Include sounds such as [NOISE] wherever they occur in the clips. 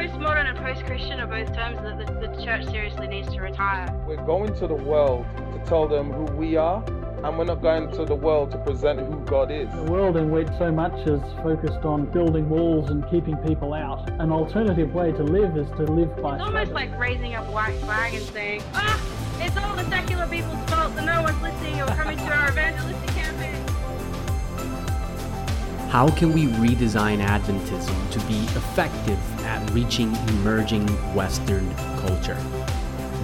postmodern and post-Christian are both terms that the, the church seriously needs to retire. We're going to the world to tell them who we are, and we're not going to the world to present who God is. The world in which so much is focused on building walls and keeping people out. An alternative way to live is to live by It's almost like raising a white flag and saying, ah, it's all the secular people's fault that no one's listening or coming to our evangelistic campaign. How can we redesign Adventism to be effective at reaching emerging Western culture?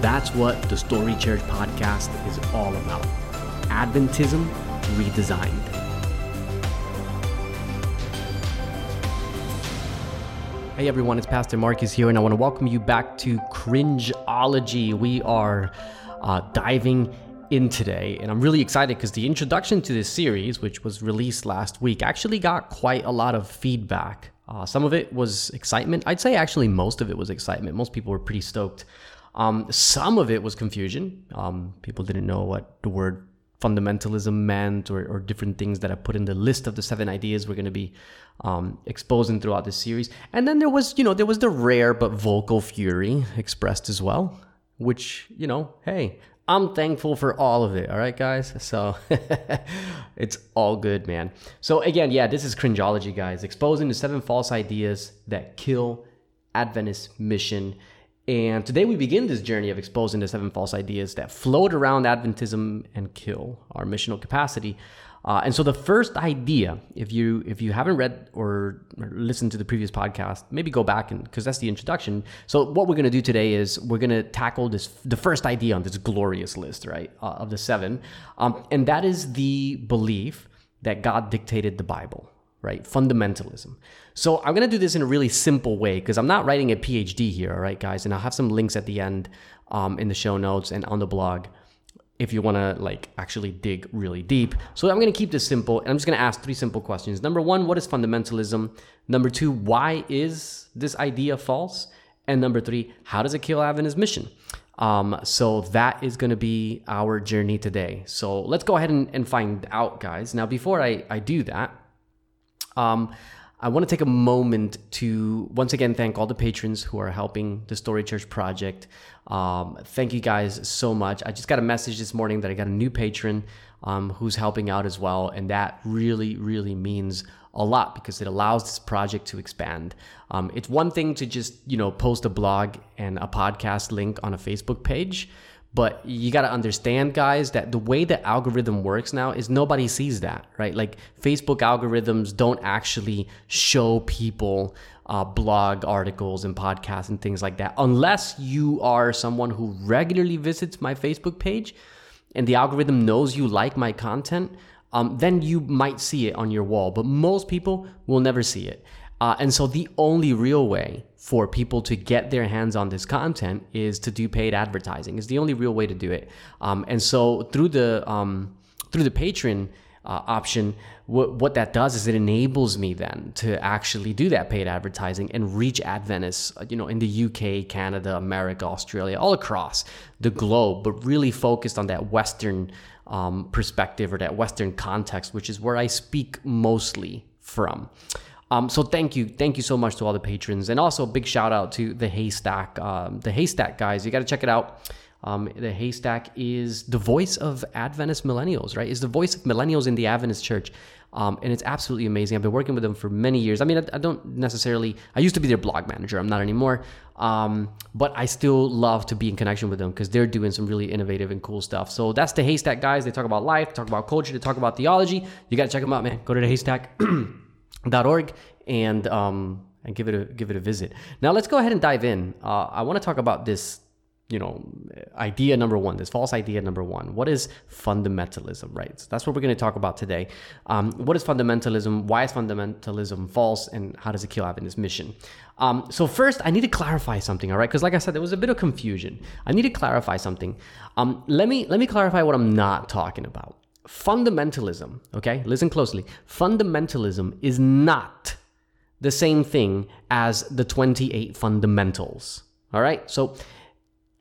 That's what the Story Church podcast is all about. Adventism redesigned. Hey everyone, it's Pastor Marcus here, and I want to welcome you back to Cringeology. We are uh, diving in today, and I'm really excited because the introduction to this series, which was released last week, actually got quite a lot of feedback. Uh, some of it was excitement. I'd say actually most of it was excitement. Most people were pretty stoked. Um, some of it was confusion. Um, people didn't know what the word fundamentalism meant or, or, different things that I put in the list of the seven ideas we're going to be um, exposing throughout this series. And then there was, you know, there was the rare but vocal fury expressed as well, which, you know, hey, I'm thankful for all of it. All right, guys. So [LAUGHS] it's all good, man. So again, yeah, this is cringeology, guys, exposing the seven false ideas that kill Adventist mission. And today we begin this journey of exposing the seven false ideas that float around Adventism and kill our missional capacity. Uh, and so the first idea, if you if you haven't read or, listened to the previous podcast, maybe go back and because that's the introduction. So what we're going to do today is we're going to tackle this the first idea on this glorious list, right, uh, of the seven, um, and that is the belief that God dictated the Bible, right? Fundamentalism. So I'm going to do this in a really simple way because I'm not writing a PhD here, all right, guys, and I'll have some links at the end um, in the show notes and on the blog if you want to like actually dig really deep. So I'm going to keep this simple and I'm just going to ask three simple questions. Number 1, what is fundamentalism? Number 2, why is this idea false? And number 3, how does it kill Adventist mission? Um, so that is going to be our journey today. So let's go ahead and, and find out, guys. Now, before I, I do that, um, I want to take a moment to once again thank all the patrons who are helping the Story Church project. Um, thank you guys so much. I just got a message this morning that I got a new patron um, who's helping out as well, and that really, really means a lot because it allows this project to expand. Um, it's one thing to just you know post a blog and a podcast link on a Facebook page. But you got to understand, guys, that the way the algorithm works now is nobody sees that, right? Like Facebook algorithms don't actually show people uh, blog articles and podcasts and things like that unless you are someone who regularly visits my Facebook page and the algorithm knows you like my content. Um, then you might see it on your wall, but most people will never see it. Uh, and so the only real way for people to get their hands on this content is to do paid advertising. Is the only real way to do it. Um, and so through the um, through the Patreon uh, option, what, what that does is it enables me then to actually do that paid advertising and reach Adventists, uh, you know, in the UK, Canada, America, Australia, all across the globe, but really focused on that Western um, perspective or that Western context, which is where I speak mostly from. Um, so thank you, thank you so much to all the patrons, and also big shout out to the Haystack, um, the Haystack guys. You got to check it out. Um, the Haystack is the voice of Adventist millennials, right? Is the voice of millennials in the Adventist church. Um, and it's absolutely amazing. I've been working with them for many years. I mean, I, I don't necessarily, I used to be their blog manager, I'm not anymore. Um, but I still love to be in connection with them because they're doing some really innovative and cool stuff. So that's the Haystack guys. They talk about life, talk about culture, they talk about theology. You got to check them out, man. Go to the Haystack. [CLEARS THROAT] org and um, and give it a give it a visit. Now let's go ahead and dive in. Uh, I want to talk about this, you know, idea number one, this false idea number one. What is fundamentalism, right? So that's what we're going to talk about today. Um, what is fundamentalism? Why is fundamentalism false? And how does it kill Adventist mission? Um, so first, I need to clarify something, all right? Because like I said, there was a bit of confusion. I need to clarify something. Um, let me let me clarify what I'm not talking about fundamentalism, okay, listen closely. Fundamentalism is not the same thing as the 28 fundamentals, all right? So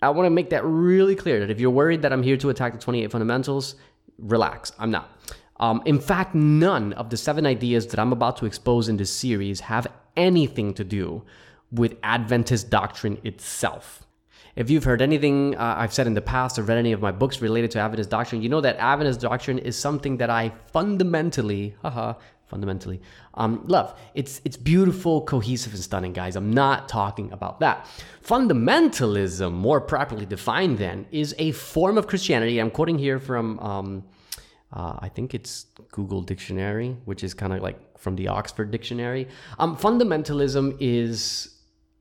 I want to make that really clear that if you're worried that I'm here to attack the 28 fundamentals, relax, I'm not. Um, in fact, none of the seven ideas that I'm about to expose in this series have anything to do with Adventist doctrine itself. If you've heard anything uh, I've said in the past or read any of my books related to Adventist doctrine, you know that Adventist doctrine is something that I fundamentally, haha, fundamentally um, love. It's it's beautiful, cohesive, and stunning, guys. I'm not talking about that. Fundamentalism, more properly defined, then, is a form of Christianity. I'm quoting here from. Um, uh, I think it's Google Dictionary, which is kind of like from the Oxford Dictionary. Um, fundamentalism is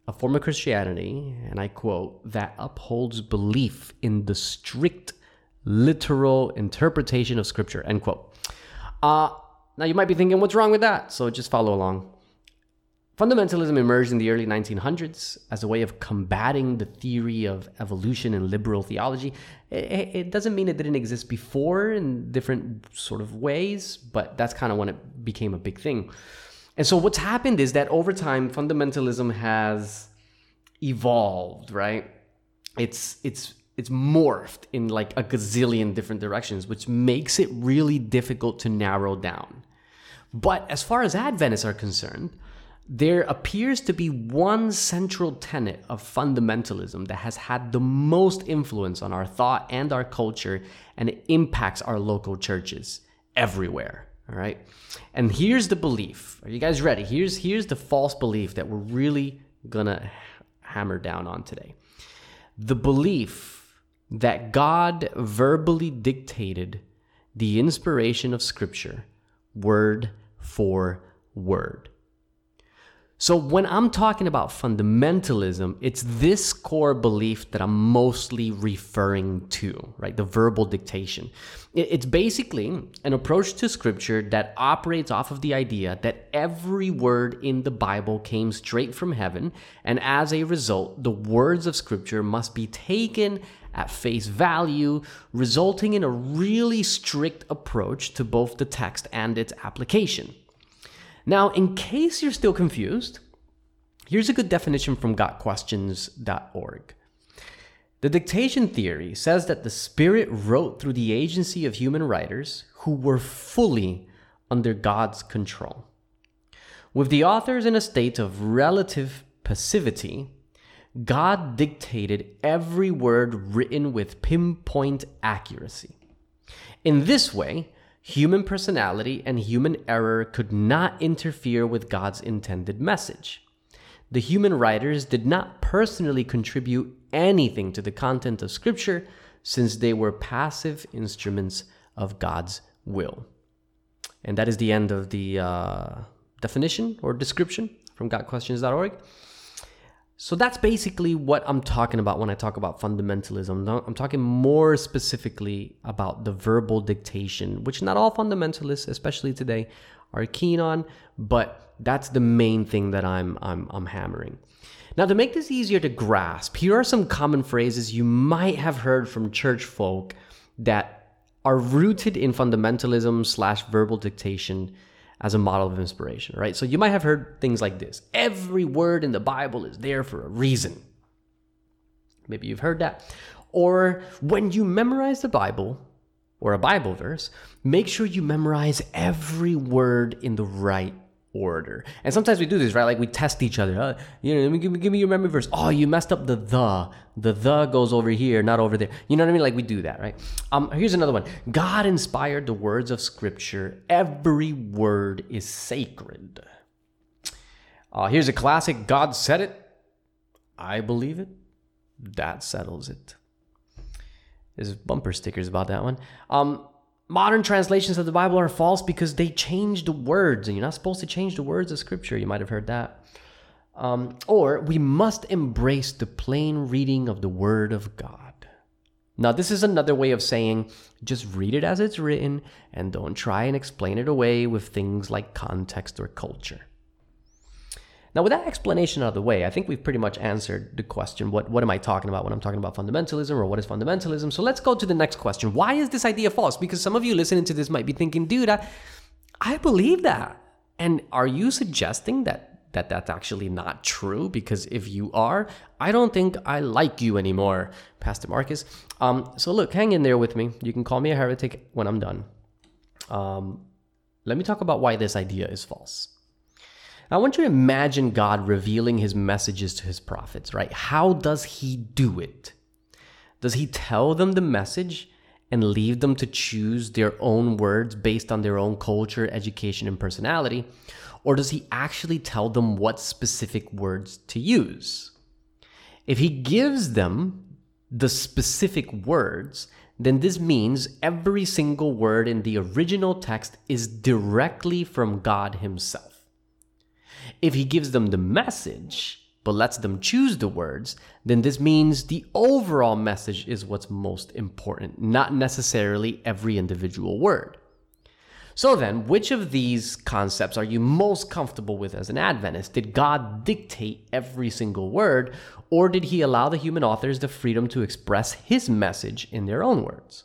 a form of Christianity, and I quote, that upholds belief in the strict literal interpretation of Scripture, end quote. Uh, now, you might be thinking, what's wrong with that? So just follow along. Fundamentalism emerged in the early 1900s as a way of combating the theory of evolution and liberal theology. It, doesn't mean it didn't exist before in different sort of ways, but that's kind of when it became a big thing. And so what's happened is that over time, fundamentalism has evolved, right? It's it's it's morphed in like a gazillion different directions, which makes it really difficult to narrow down. But as far as Adventists are concerned, there appears to be one central tenet of fundamentalism that has had the most influence on our thought and our culture, and it impacts our local churches everywhere. All right. And here's the belief. Are you guys ready? Here's here's the false belief that we're really gonna hammer down on today. The belief that God verbally dictated the inspiration of Scripture, word for word. So, when I'm talking about fundamentalism, it's this core belief that I'm mostly referring to, right? The verbal dictation. It's basically an approach to scripture that operates off of the idea that every word in the Bible came straight from heaven, and as a result, the words of scripture must be taken at face value, resulting in a really strict approach to both the text and its application. Now, in case you're still confused, here's a good definition from gotquestions.org. The dictation theory says that the Spirit wrote through the agency of human writers who were fully under God's control. With the authors in a state of relative passivity, God dictated every word written with pinpoint accuracy. In this way, human personality and human error could not interfere with God's intended message. The human writers did not personally contribute anything to the content of Scripture since they were passive instruments of God's will. And that is the end of the uh, definition or description from GotQuestions.org. So that's basically what I'm talking about when I talk about fundamentalism. I'm talking more specifically about the verbal dictation, which not all fundamentalists, especially today, are keen on, but that's the main thing that I'm I'm I'm hammering. Now, to make this easier to grasp, here are some common phrases you might have heard from church folk that are rooted in fundamentalism slash verbal dictation as a model of inspiration, right? So you might have heard things like this every word in the Bible is there for a reason. Maybe you've heard that. Or when you memorize the Bible or a Bible verse, make sure you memorize every word in the right order. And sometimes we do this, right? Like we test each other. Uh, you know, give me, give me your memory verse. Oh, you messed up the the. The the goes over here, not over there. You know what I mean? Like we do that, right? Um, here's another one. God inspired the words of Scripture. Every word is sacred. Uh, here's a classic. God said it. I believe it. That settles it. There's bumper stickers about that one. Um, modern translations of the Bible are false because they change the words, and you're not supposed to change the words of Scripture. You might have heard that. Um, or we must embrace the plain reading of the Word of God. Now, this is another way of saying just read it as it's written and don't try and explain it away with things like context or culture. Now, with that explanation out of the way, I think we've pretty much answered the question what, what am I talking about when I'm talking about fundamentalism or what is fundamentalism? So let's go to the next question. Why is this idea false? Because some of you listening to this might be thinking, dude, I, I believe that. And are you suggesting that that that's actually not true because if you are i don't think i like you anymore pastor marcus um, so look hang in there with me you can call me a heretic when i'm done um, let me talk about why this idea is false I want you to imagine God revealing his messages to his prophets, right? How does he do it? Does he tell them the message and leave them to choose their own words based on their own culture, education, and personality? Or does he actually tell them what specific words to use? If he gives them the specific words, then this means every single word in the original text is directly from God Himself. If He gives them the message, but lets them choose the words, then this means the overall message is what's most important, not necessarily every individual word. So then, which of these concepts are you most comfortable with as an Adventist? Did God dictate every single word, or did he allow the human authors the freedom to express his message in their own words?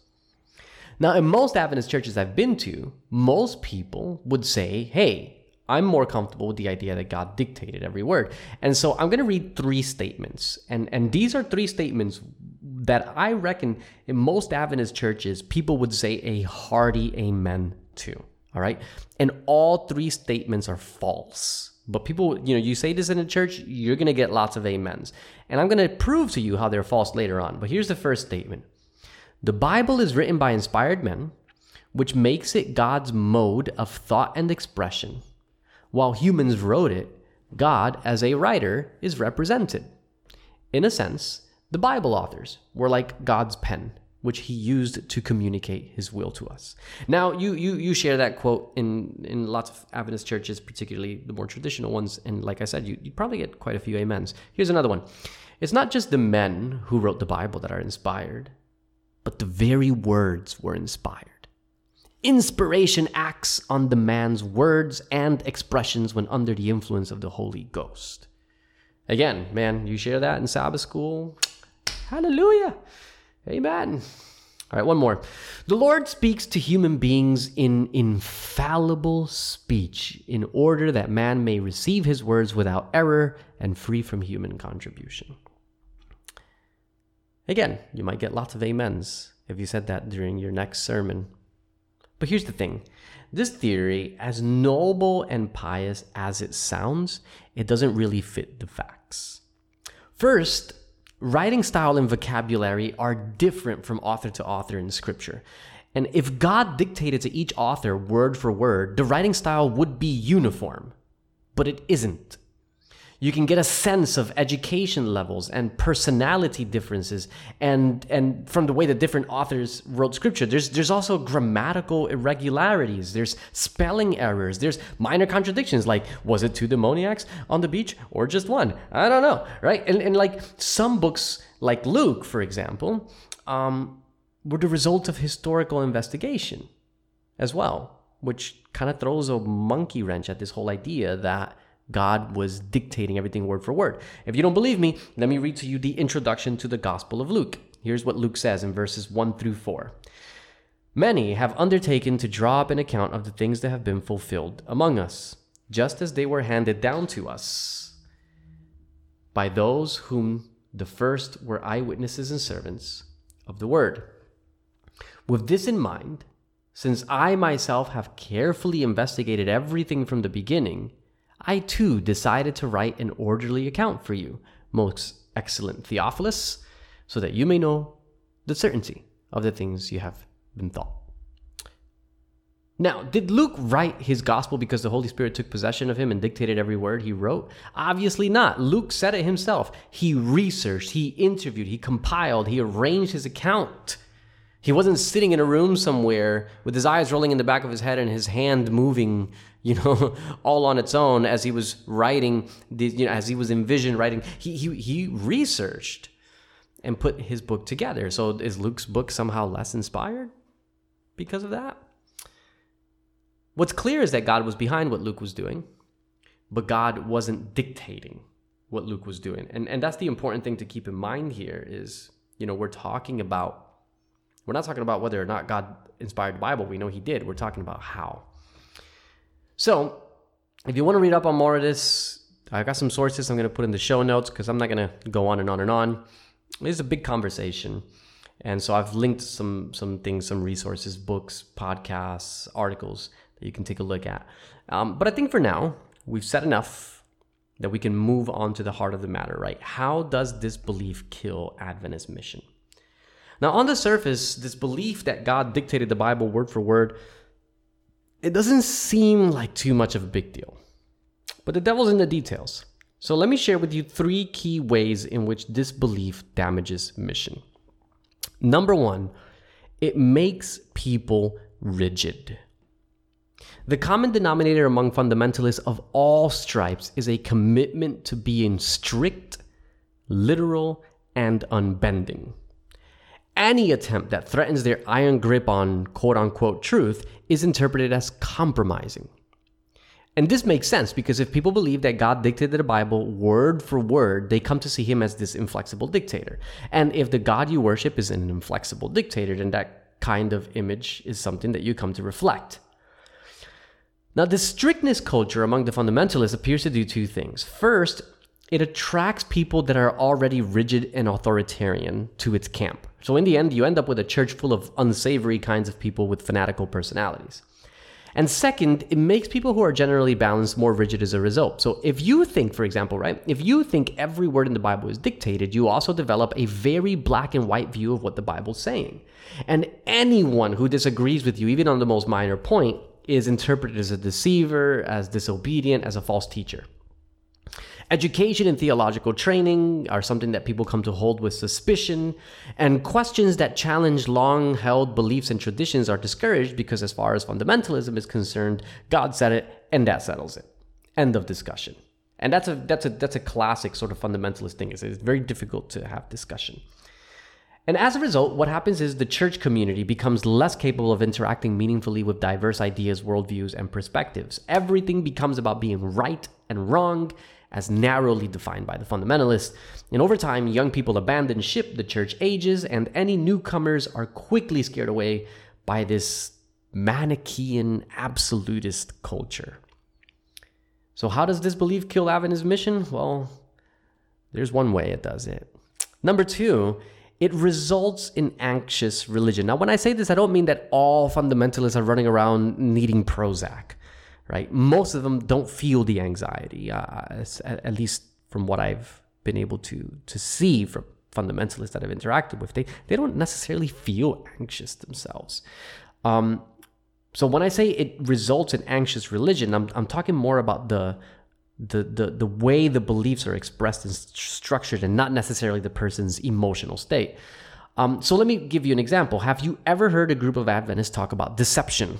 Now, in most Adventist churches I've been to, most people would say, hey, I'm more comfortable with the idea that God dictated every word. And so I'm going to read three statements. And, and these are three statements that I reckon in most Adventist churches, people would say a hearty amen to. All right. And all three statements are false. But people, you know, you say this in a church, you're going to get lots of amens. And I'm going to prove to you how they're false later on. But here's the first statement The Bible is written by inspired men, which makes it God's mode of thought and expression while humans wrote it, God, as a writer, is represented. In a sense, the Bible authors were like God's pen, which he used to communicate his will to us. Now, you you you share that quote in in lots of Adventist churches, particularly the more traditional ones, and like I said, you you probably get quite a few amens. Here's another one. It's not just the men who wrote the Bible that are inspired, but the very words were inspired. Inspiration acts on the man's words and expressions when under the influence of the Holy Ghost. Again, man, you share that in Sabbath school. Hallelujah. Amen. All right, one more. The Lord speaks to human beings in infallible speech in order that man may receive his words without error and free from human contribution. Again, you might get lots of amens if you said that during your next sermon. But here's the thing this theory, as noble and pious as it sounds, it doesn't really fit the facts. First, writing style and vocabulary are different from author to author in scripture. And if God dictated to each author word for word, the writing style would be uniform. But it isn't. You can get a sense of education levels and personality differences, and and from the way that different authors wrote scripture. There's there's also grammatical irregularities. There's spelling errors. There's minor contradictions. Like was it two demoniacs on the beach or just one? I don't know, right? And and like some books, like Luke, for example, um, were the result of historical investigation, as well, which kind of throws a monkey wrench at this whole idea that God was dictating everything word for word. If you don't believe me, let me read to you the introduction to the Gospel of Luke. Here's what Luke says in verses 1 through 4. Many have undertaken to draw up an account of the things that have been fulfilled among us, just as they were handed down to us by those whom the first were eyewitnesses and servants of the word. With this in mind, since I myself have carefully investigated everything from the beginning, I too decided to write an orderly account for you, most excellent Theophilus, so that you may know the certainty of the things you have been taught. Now, did Luke write his gospel because the Holy Spirit took possession of him and dictated every word he wrote? Obviously not. Luke said it himself. He researched, he interviewed, he compiled, he arranged his account. He wasn't sitting in a room somewhere with his eyes rolling in the back of his head and his hand moving you know, [LAUGHS] all on its own as he was writing, you know, as he was envisioned writing. He, he, he researched and put his book together. So is Luke's book somehow less inspired because of that? What's clear is that God was behind what Luke was doing, but God wasn't dictating what Luke was doing. And, and that's the important thing to keep in mind here is, you know, we're talking about, we're not talking about whether or not God inspired the Bible. We know he did. We're talking about how. So, if you want to read up on more of this, I've got some sources I'm going to put in the show notes because I'm not going to go on and on and on. It's a big conversation. And so I've linked some some things, some resources, books, podcasts, articles that you can take a look at. Um, but I think for now, we've said enough that we can move on to the heart of the matter, right? How does this belief kill Adventist mission? Now, on the surface, this belief that God dictated the Bible word for word, it doesn't seem like too much of a big deal. But the devil's in the details. So let me share with you three key ways in which this belief damages mission. Number one, it makes people rigid. The common denominator among fundamentalists of all stripes is a commitment to being strict, literal, and unbending. Any attempt that threatens their iron grip on quote unquote truth is interpreted as compromising. And this makes sense because if people believe that God dictated the Bible word for word, they come to see him as this inflexible dictator. And if the God you worship is an inflexible dictator, then that kind of image is something that you come to reflect. Now, the strictness culture among the fundamentalists appears to do two things. First, it attracts people that are already rigid and authoritarian to its camp. So, in the end, you end up with a church full of unsavory kinds of people with fanatical personalities. And second, it makes people who are generally balanced more rigid as a result. So if you think, for example, right, if you think every word in the Bible is dictated, you also develop a very black and white view of what the Bible's saying. And anyone who disagrees with you, even on the most minor point, is interpreted as a deceiver, as disobedient, as a false teacher. Education and theological training are something that people come to hold with suspicion, and questions that challenge long held beliefs and traditions are discouraged because, as far as fundamentalism is concerned, God said it and that settles it. End of discussion. And that's a that's a that's a classic sort of fundamentalist thing. It's very difficult to have discussion. And as a result, what happens is the church community becomes less capable of interacting meaningfully with diverse ideas, worldviews, and perspectives. Everything becomes about being right and wrong as narrowly defined by the fundamentalists. And over time, young people abandon ship, the church ages, and any newcomers are quickly scared away by this Manichaean absolutist culture. So, how does this belief kill Adventist mission? Well, there's one way it does it. Number two, it results in anxious religion. Now, when I say this, I don't mean that all fundamentalists are running around needing Prozac right? Most of them don't feel the anxiety, uh, at least from what I've been able to to see from fundamentalists that I've interacted with. They they don't necessarily feel anxious themselves. Um, so when I say it results in anxious religion, I'm I'm talking more about the the, the, the way the beliefs are expressed and structured and not necessarily the person's emotional state. Um, so let me give you an example. Have you ever heard a group of Adventists talk about deception?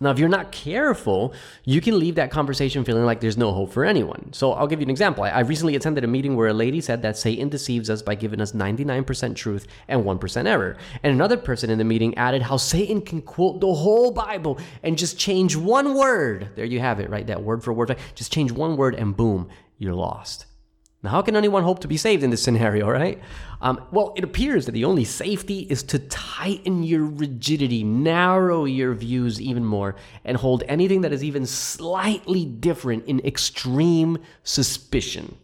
Now, if you're not careful, you can leave that conversation feeling like there's no hope for anyone. So, I'll give you an example. I, recently attended a meeting where a lady said that Satan deceives us by giving us 99% truth and 1% error. And another person in the meeting added how Satan can quote the whole Bible and just change one word. There you have it, right? That word for word. Just change one word and boom, you're lost. Now, how can anyone hope to be saved in this scenario, right? Um, well, it appears that the only safety is to tighten your rigidity, narrow your views even more, and hold anything that is even slightly different in extreme suspicion.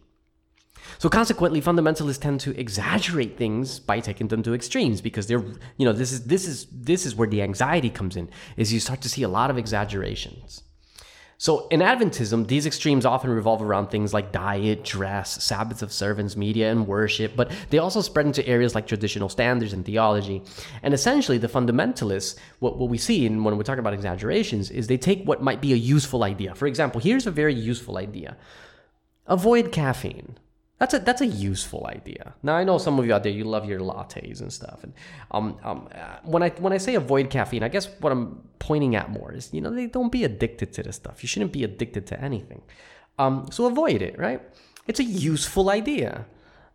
So consequently, fundamentalists tend to exaggerate things by taking them to extremes because they're, you know, this is this is this is where the anxiety comes in. Is you start to see a lot of exaggerations. So in Adventism, these extremes often revolve around things like diet, dress, Sabbath observance, media, and worship, but they also spread into areas like traditional standards and theology. And essentially, the fundamentalists, what, what we see in, when we talk about exaggerations, is they take what might be a useful idea. For example, here's a very useful idea avoid caffeine. That's a that's a useful idea. Now I know some of you out there you love your lattes and stuff, and um, um uh, when I when I say avoid caffeine, I guess what I'm pointing at more is you know they don't be addicted to this stuff. You shouldn't be addicted to anything, um, so avoid it. Right? It's a useful idea.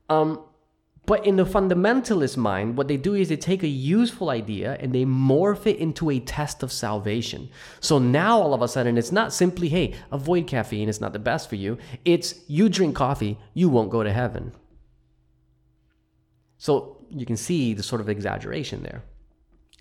Um, but in the fundamentalist mind, what they do is they take a useful idea and they morph it into a test of salvation. So now all of a sudden, it's not simply, hey, avoid caffeine, it's not the best for you. It's you drink coffee, you won't go to heaven. So you can see the sort of exaggeration there.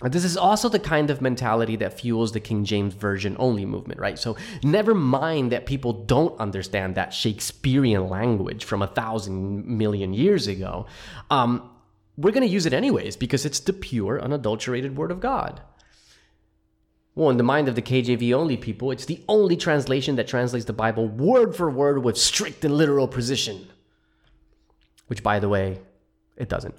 This is also the kind of mentality that fuels the King James Version only movement, right? So, never mind that people don't understand that Shakespearean language from a thousand million years ago. Um, we're going to use it anyways because it's the pure, unadulterated Word of God. Well, in the mind of the KJV only people, it's the only translation that translates the Bible word for word with strict and literal precision. Which, by the way, it doesn't.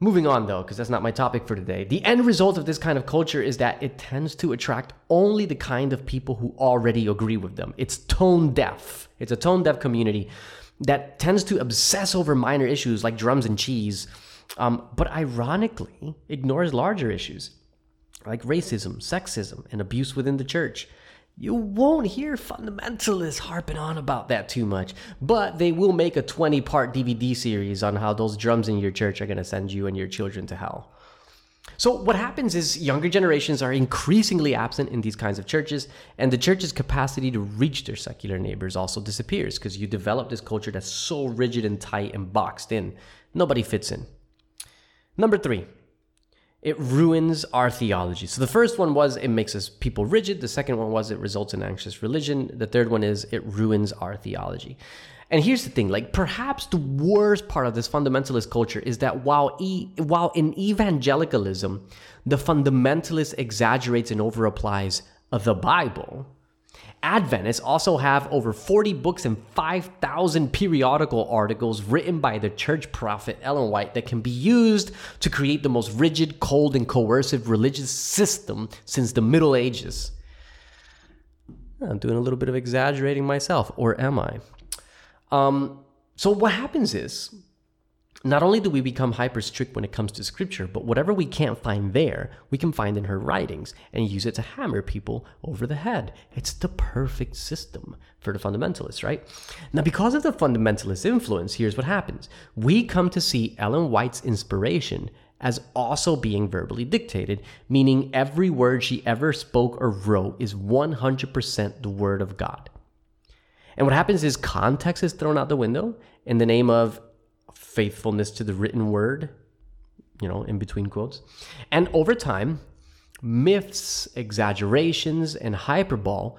Moving on though, because that's not my topic for today. The end result of this kind of culture is that it tends to attract only the kind of people who already agree with them. It's tone deaf. It's a tone deaf community that tends to obsess over minor issues like drums and cheese, um, but ironically ignores larger issues like racism, sexism, and abuse within the church. You won't hear fundamentalists harping on about that too much, but they will make a 20 part DVD series on how those drums in your church are going to send you and your children to hell. So, what happens is younger generations are increasingly absent in these kinds of churches, and the church's capacity to reach their secular neighbors also disappears because you develop this culture that's so rigid and tight and boxed in. Nobody fits in. Number three, it ruins our theology. So the first one was it makes us people rigid. The second one was it results in anxious religion. The third one is it ruins our theology. And here's the thing, like perhaps the worst part of this fundamentalist culture is that while e- while in evangelicalism the fundamentalist exaggerates and overapplies the Bible, Adventists also have over 40 books and 5,000 periodical articles written by the church prophet Ellen White that can be used to create the most rigid, cold, and coercive religious system since the Middle Ages. I'm doing a little bit of exaggerating myself, or am I? Um, so, what happens is not only do we become hyper strict when it comes to scripture, but whatever we can't find there, we can find in her writings and use it to hammer people over the head. It's the perfect system for the fundamentalists, right? Now, because of the fundamentalist influence, here's what happens. We come to see Ellen White's inspiration as also being verbally dictated, meaning every word she ever spoke or wrote is 100% the word of God. And what happens is context is thrown out the window in the name of faithfulness to the written word, you know, in between quotes. And over time, myths, exaggerations, and hyperbole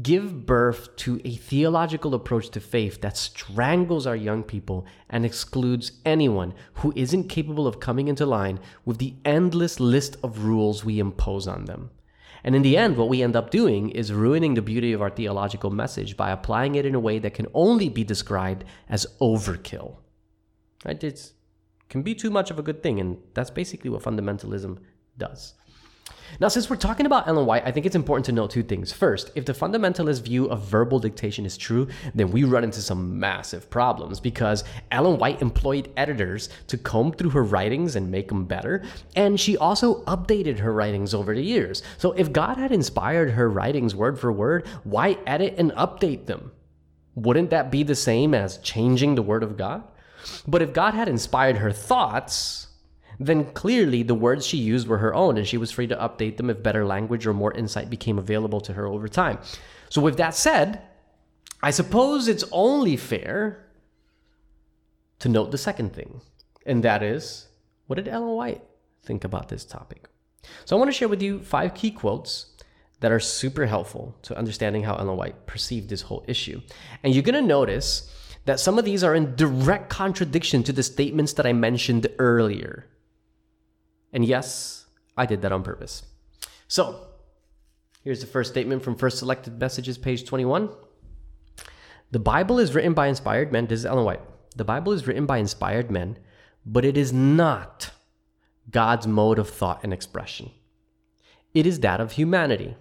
give birth to a theological approach to faith that strangles our young people and excludes anyone who isn't capable of coming into line with the endless list of rules we impose on them. And in the end, what we end up doing is ruining the beauty of our theological message by applying it in a way that can only be described as overkill. Right? It can be too much of a good thing, and that's basically what fundamentalism does. Now, since we're talking about Ellen White, I think it's important to note two things. First, if the fundamentalist view of verbal dictation is true, then we run into some massive problems because Ellen White employed editors to comb through her writings and make them better, and she also updated her writings over the years. So, if God had inspired her writings word for word, why edit and update them? Wouldn't that be the same as changing the word of God? But if God had inspired her thoughts, then clearly the words she used were her own and she was free to update them if better language or more insight became available to her over time. So, with that said, I suppose it's only fair to note the second thing, and that is what did Ellen White think about this topic? So, I want to share with you five key quotes that are super helpful to understanding how Ellen White perceived this whole issue. And you're going to notice that some of these are in direct contradiction to the statements that I mentioned earlier. And yes, I did that on purpose. So, here's the first statement from First Selected Messages, page 21. The Bible is written by inspired men. This is Ellen White. The Bible is written by inspired men, but it is not God's mode of thought and expression. It is that of humanity.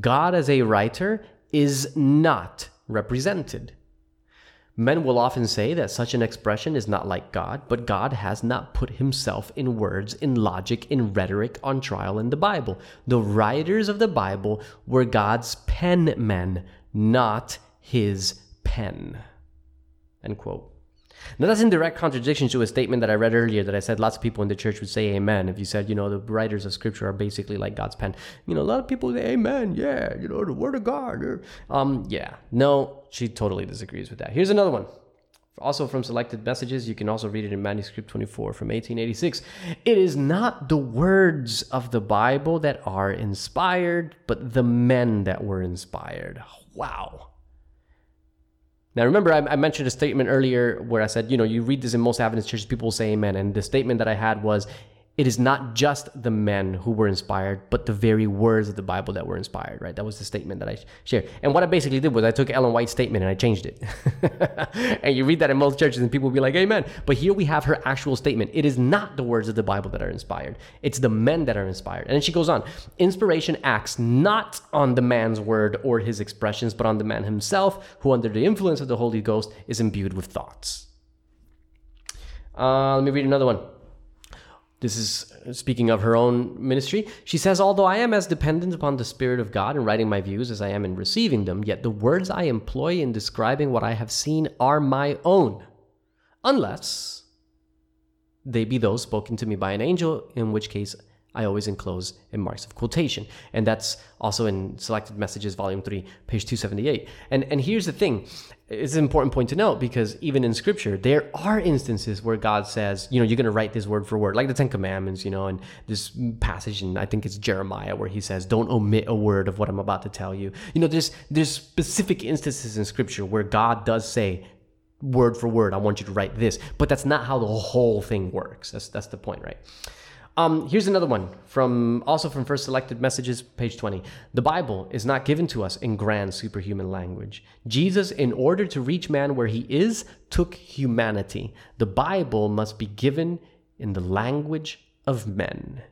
God, as a writer, is not represented. Men will often say that such an expression is not like God, but God has not put himself in words, in logic, in rhetoric on trial in the Bible. The writers of the Bible were God's pen men, not his pen. End quote. Now, that's in direct contradiction to a statement that I read earlier that I said lots of people in the church would say amen. If you said, you know, the writers of scripture are basically like God's pen, you know, a lot of people say amen. Yeah, you know, the word of God. Um, yeah. No, she totally disagrees with that. Here's another one. Also from selected messages, you can also read it in manuscript 24 from 1886. It is not the words of the Bible that are inspired, but the men that were inspired. Wow. Now, remember, I, I, mentioned a statement earlier where I said, you know, you read this in most Adventist churches, people will say amen. And the statement that I had was, it is not just the men who were inspired, but the very words of the Bible that were inspired, right? That was the statement that I shared. And what I basically did was I took Ellen White's statement and I changed it. [LAUGHS] and you read that in most churches and people will be like, amen. But here we have her actual statement. It is not the words of the Bible that are inspired, it's the men that are inspired. And then she goes on inspiration acts not on the man's word or his expressions, but on the man himself, who under the influence of the Holy Ghost is imbued with thoughts. Uh, let me read another one. This is speaking of her own ministry. She says, Although I am as dependent upon the Spirit of God in writing my views as I am in receiving them, yet the words I employ in describing what I have seen are my own, unless they be those spoken to me by an angel, in which case I always enclose in marks of quotation. And that's also in Selected Messages, Volume 3, page 278. And, and here's the thing it's an important point to note because even in Scripture, there are instances where God says, you know, you're going to write this word for word, like the Ten Commandments, you know, and this passage, and I think it's Jeremiah, where he says, don't omit a word of what I'm about to tell you. You know, there's, there's specific instances in Scripture where God does say, word for word, I want you to write this. But that's not how the whole thing works. That's, that's the point, right? Um, here's another one from also from First Selected Messages, page 20. The Bible is not given to us in grand superhuman language. Jesus, in order to reach man where he is, took humanity. The Bible must be given in the language of men.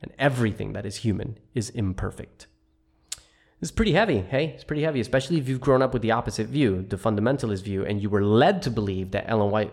And everything that is human is imperfect. It's pretty heavy, hey? It's pretty heavy, especially if you've grown up with the opposite view, the fundamentalist view, and you were led to believe that Ellen White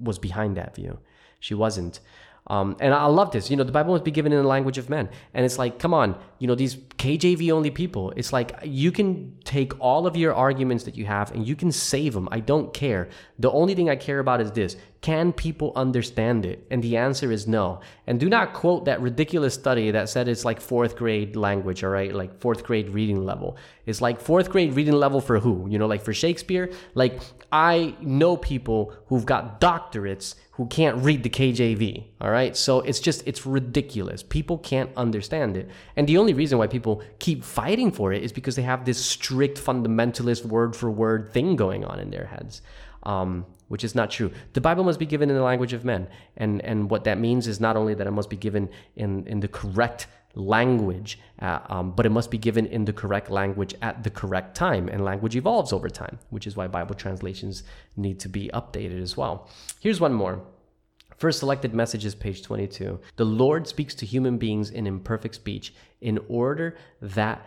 was behind that view. She wasn't. Um, and I love this. You know, the Bible must be given in the language of men. And it's like, come on, you know, these KJV only people, it's like you can take all of your arguments that you have and you can save them. I don't care. The only thing I care about is this can people understand it? And the answer is no. And do not quote that ridiculous study that said it's like fourth grade language, all right? Like fourth grade reading level. It's like fourth grade reading level for who? You know, like for Shakespeare? Like, I know people who've got doctorates who can't read the KJV, all right? So it's just, it's ridiculous. People can't understand it. And the only reason why people keep fighting for it is because they have this strict fundamentalist word for word thing going on in their heads. Um, which is not true. The Bible must be given in the language of men. And, and what that means is not only that it must be given in, in the correct language, uh, um, but it must be given in the correct language at the correct time. And language evolves over time, which is why Bible translations need to be updated as well. Here's one more. First selected messages, page 22. The Lord speaks to human beings in imperfect speech in order that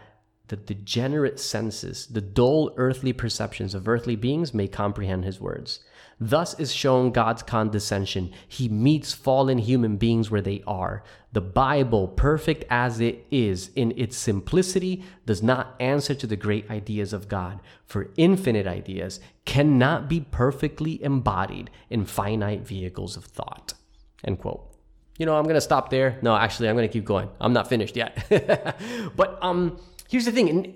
the degenerate senses, the dull earthly perceptions of earthly beings may comprehend his words. Thus is shown God's condescension. He meets fallen human beings where they are. The Bible, perfect as it is in its simplicity, does not answer to the great ideas of God, for infinite ideas cannot be perfectly embodied in finite vehicles of thought. End quote. You know, I'm to stop there. No, actually, I'm to keep going. I'm not finished yet. [LAUGHS] but um, here's the thing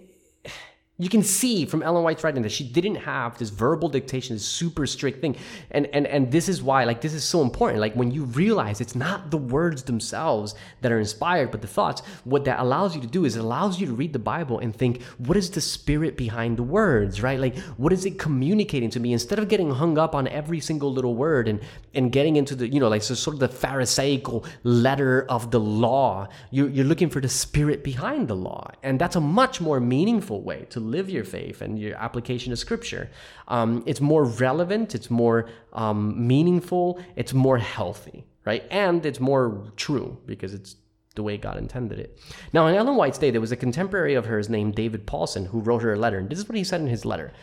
you can see from Ellen White's writing that she didn't have this verbal dictation, this super strict thing. And and and this is why, like, this is so important. Like when you realize it's not the words themselves that are inspired, but the thoughts, what that allows you to do is it allows you to read the Bible and think, what is the spirit behind the words, right? Like what is it communicating to me? Instead of getting hung up on every single little word and and getting into the, you know, like so sort of the Pharisaical letter of the law, you're, you're looking for the spirit behind the law. And that's a much more meaningful way to live your faith and your application of scripture. Um, it's more relevant, it's more um, meaningful, it's more healthy, right? And it's more true because it's the way God intended it. Now, in Ellen White's day, there was a contemporary of hers named David Paulson who wrote her a letter. And this is what he said in his letter.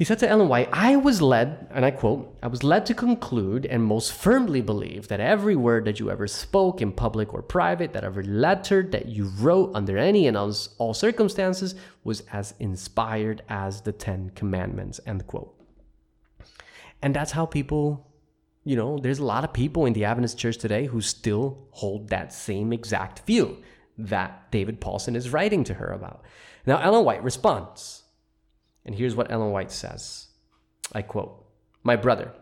He said to Ellen White, I was led, and I quote, I was led to conclude and most firmly believe that every word that you ever spoke in public or private, that every letter that you wrote under any and all circumstances was as inspired as the Ten Commandments, end quote. And that's how people, you know, there's a lot of people in the Adventist church today who still hold that same exact view that David Paulson is writing to her about. Now, Ellen White responds. And here's what Ellen White says I quote, My brother,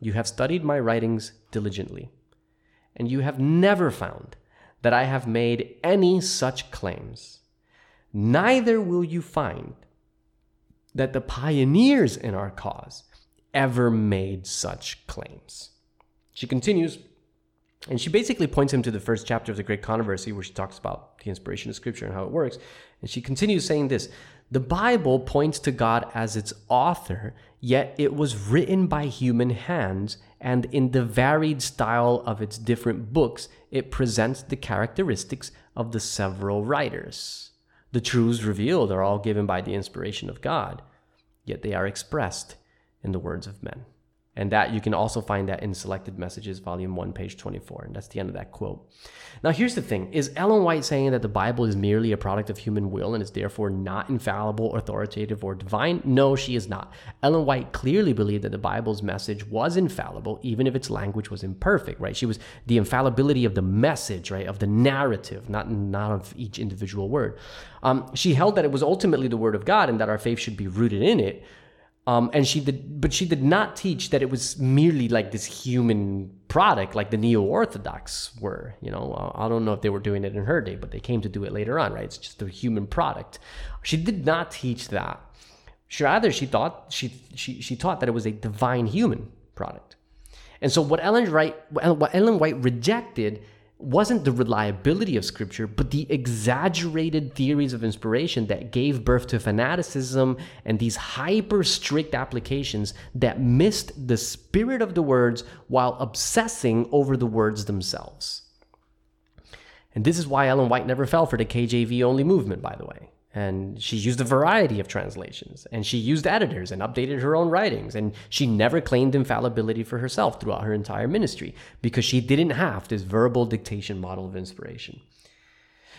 you have studied my writings diligently, and you have never found that I have made any such claims. Neither will you find that the pioneers in our cause ever made such claims. She continues, And she basically points him to the first chapter of the Great Controversy, where she talks about the inspiration of Scripture and how it works. And she continues saying this The Bible points to God as its author, yet it was written by human hands, and in the varied style of its different books, it presents the characteristics of the several writers. The truths revealed are all given by the inspiration of God, yet they are expressed in the words of men. And that you can also find that in Selected Messages, Volume 1, page 24. And that's the end of that quote. Now, here's the thing Is Ellen White saying that the Bible is merely a product of human will and is therefore not infallible, authoritative, or divine? No, she is not. Ellen White clearly believed that the Bible's message was infallible, even if its language was imperfect, right? She was the infallibility of the message, right? Of the narrative, not, not of each individual word. Um, she held that it was ultimately the Word of God and that our faith should be rooted in it. Um, and she did, but she did not teach that it was merely like this human product, like the neo-orthodox were. You know, uh, I don't know if they were doing it in her day, but they came to do it later on, right? It's just a human product. She did not teach that. She Rather, she thought she she she taught that it was a divine human product. And so, what Ellen White what Ellen White rejected wasn't the reliability of scripture, but the exaggerated theories of inspiration that gave birth to fanaticism and these hyper strict applications that missed the spirit of the words while obsessing over the words themselves. And this is why Ellen White never fell for the KJV only movement, by the way. And she used a variety of translations, and she used editors and updated her own writings. And she never claimed infallibility for herself throughout her entire ministry because she didn't have this verbal dictation model of inspiration.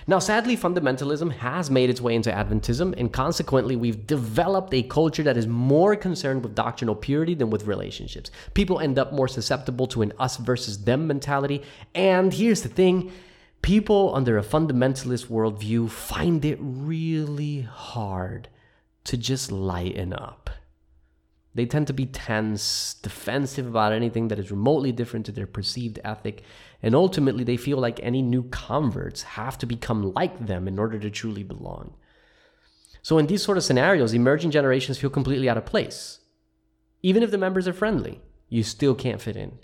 Now, sadly, fundamentalism has made its way into Adventism, and consequently, we've developed a culture that is more concerned with doctrinal purity than with relationships. People end up more susceptible to an us versus them mentality. And here's the thing people under a fundamentalist worldview find it really hard to just lighten up. They tend to be tense, defensive about anything that is remotely different to their perceived ethic, and ultimately they feel like any new converts have to become like them in order to truly belong. So, in these sort of scenarios, emerging generations feel completely out of place. Even if the members are friendly, you still can't fit in.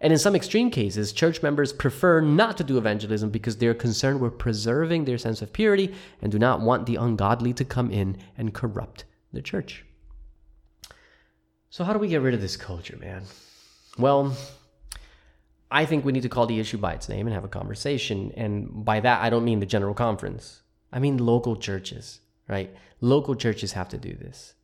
And in some extreme cases, church members prefer not to do evangelism because they're concerned with preserving their sense of purity and do not want the ungodly to come in and corrupt the church. So, how do we get rid of this culture, man? Well, I think we need to call the issue by its name and have a conversation. And by that, I don't mean the general conference, I mean local churches, right? Local churches have to do this.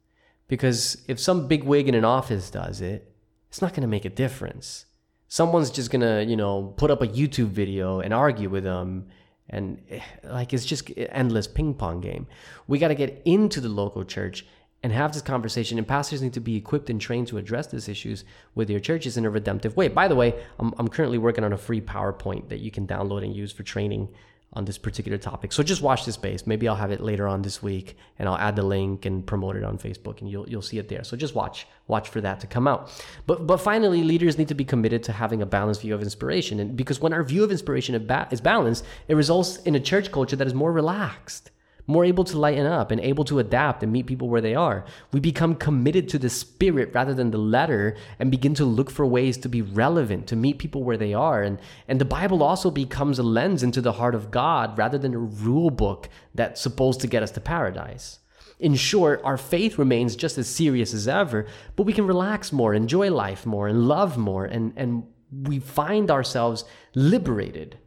Because if some big wig in an office does it, it's not going to make a difference someone's just gonna you know put up a youtube video and argue with them and eh, like it's just endless ping pong game. We got to get into the local church and have this conversation and pastors need to be equipped and trained to address these issues with their churches in a redemptive way. By the way i'm, I'm currently working on a free powerpoint that you can download and use for training on this particular topic. So just watch this space. Maybe I'll have it later on this week and I'll add the link and promote it on Facebook and you'll you'll see it there. So just watch watch for that to come out. But but finally leaders need to be committed to having a balanced view of inspiration and because when our view of inspiration is balanced, it results in a church culture that is more relaxed more able to lighten up and able to adapt and meet people where they are. We become committed to the spirit rather than the letter and begin to look for ways to be relevant, to meet people where they are. And, and the Bible also becomes a lens into the heart of God rather than a rule book that's supposed to get us to paradise. In short, our faith remains just as serious as ever, but we can relax more, enjoy life more, and love more, and, and we find ourselves liberated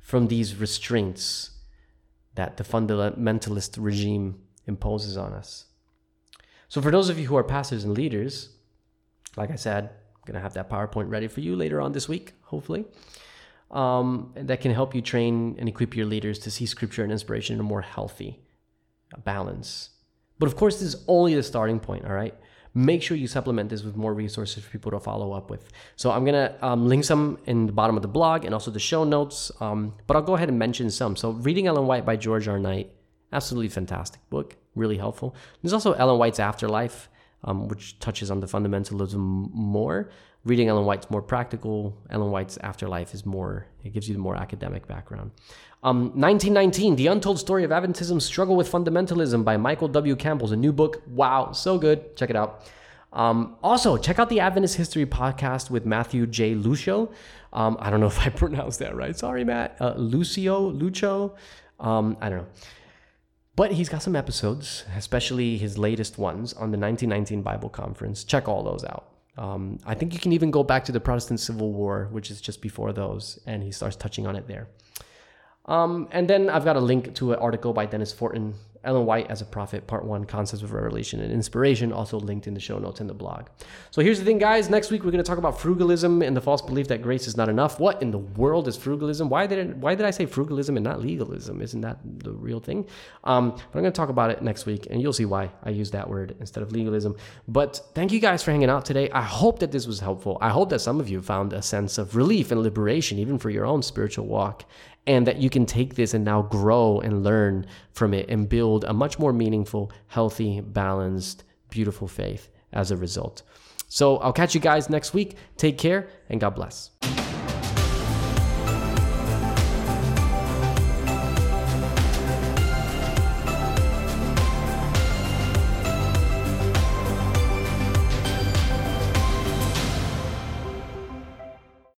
from these restraints that the fundamentalist regime imposes on us. So, for those of you who are pastors and leaders, like I said, I'm going to have that PowerPoint ready for you later on this week, hopefully. Um, that can help you train and equip your leaders to see scripture and inspiration in a more healthy balance. But of course, this is only the starting point, all right? Make sure you supplement this with more resources for people to follow up with. So I'm gonna um, link some in the bottom of the blog and also the show notes. Um, but I'll go ahead and mention some. So reading Ellen White by George R. Knight, absolutely fantastic book, really helpful. There's also Ellen White's Afterlife, um, which touches on the fundamentalism more. Reading Ellen White's more practical. Ellen White's Afterlife is more, it gives you the more academic background. Um, 1919, The Untold Story of Adventism's Struggle with Fundamentalism by Michael W. Campbell's a new book. Wow, so good. Check it out. Um, also, check out the Adventist History podcast with Matthew J. Lucio. Um, I don't know [LAUGHS] if I pronounced that right. Sorry, Matt. Uh, Lucio. Um, I don't know. But he's got some episodes, especially his latest ones on the 1919 Bible Conference. Check all those out. Um, I think you can even go back to the Protestant Civil War, which is just before those, and he starts touching on it there. Um, and then I've got a link to an article by Denis Fortin Ellen White as a Prophet, Part 1, Concepts of Revelation and Inspiration, also linked in the show notes and the blog. So here's the thing, guys. Next week, we're going to talk about frugalism and the false belief that grace is not enough. What in the world is frugalism? Why did, it, why did I say frugalism and not legalism? Isn't that the real thing? Um, but I'm going to talk about it next week, and you'll see why I use that word instead of legalism. But thank you guys for hanging out today. I hope that this was helpful. I hope that some of you found a sense of relief and liberation, even for your own spiritual walk and that you can take this and now grow and learn from it and build a much more meaningful, healthy, balanced, beautiful faith as a result. So I'll catch you guys next week. Take care and God bless.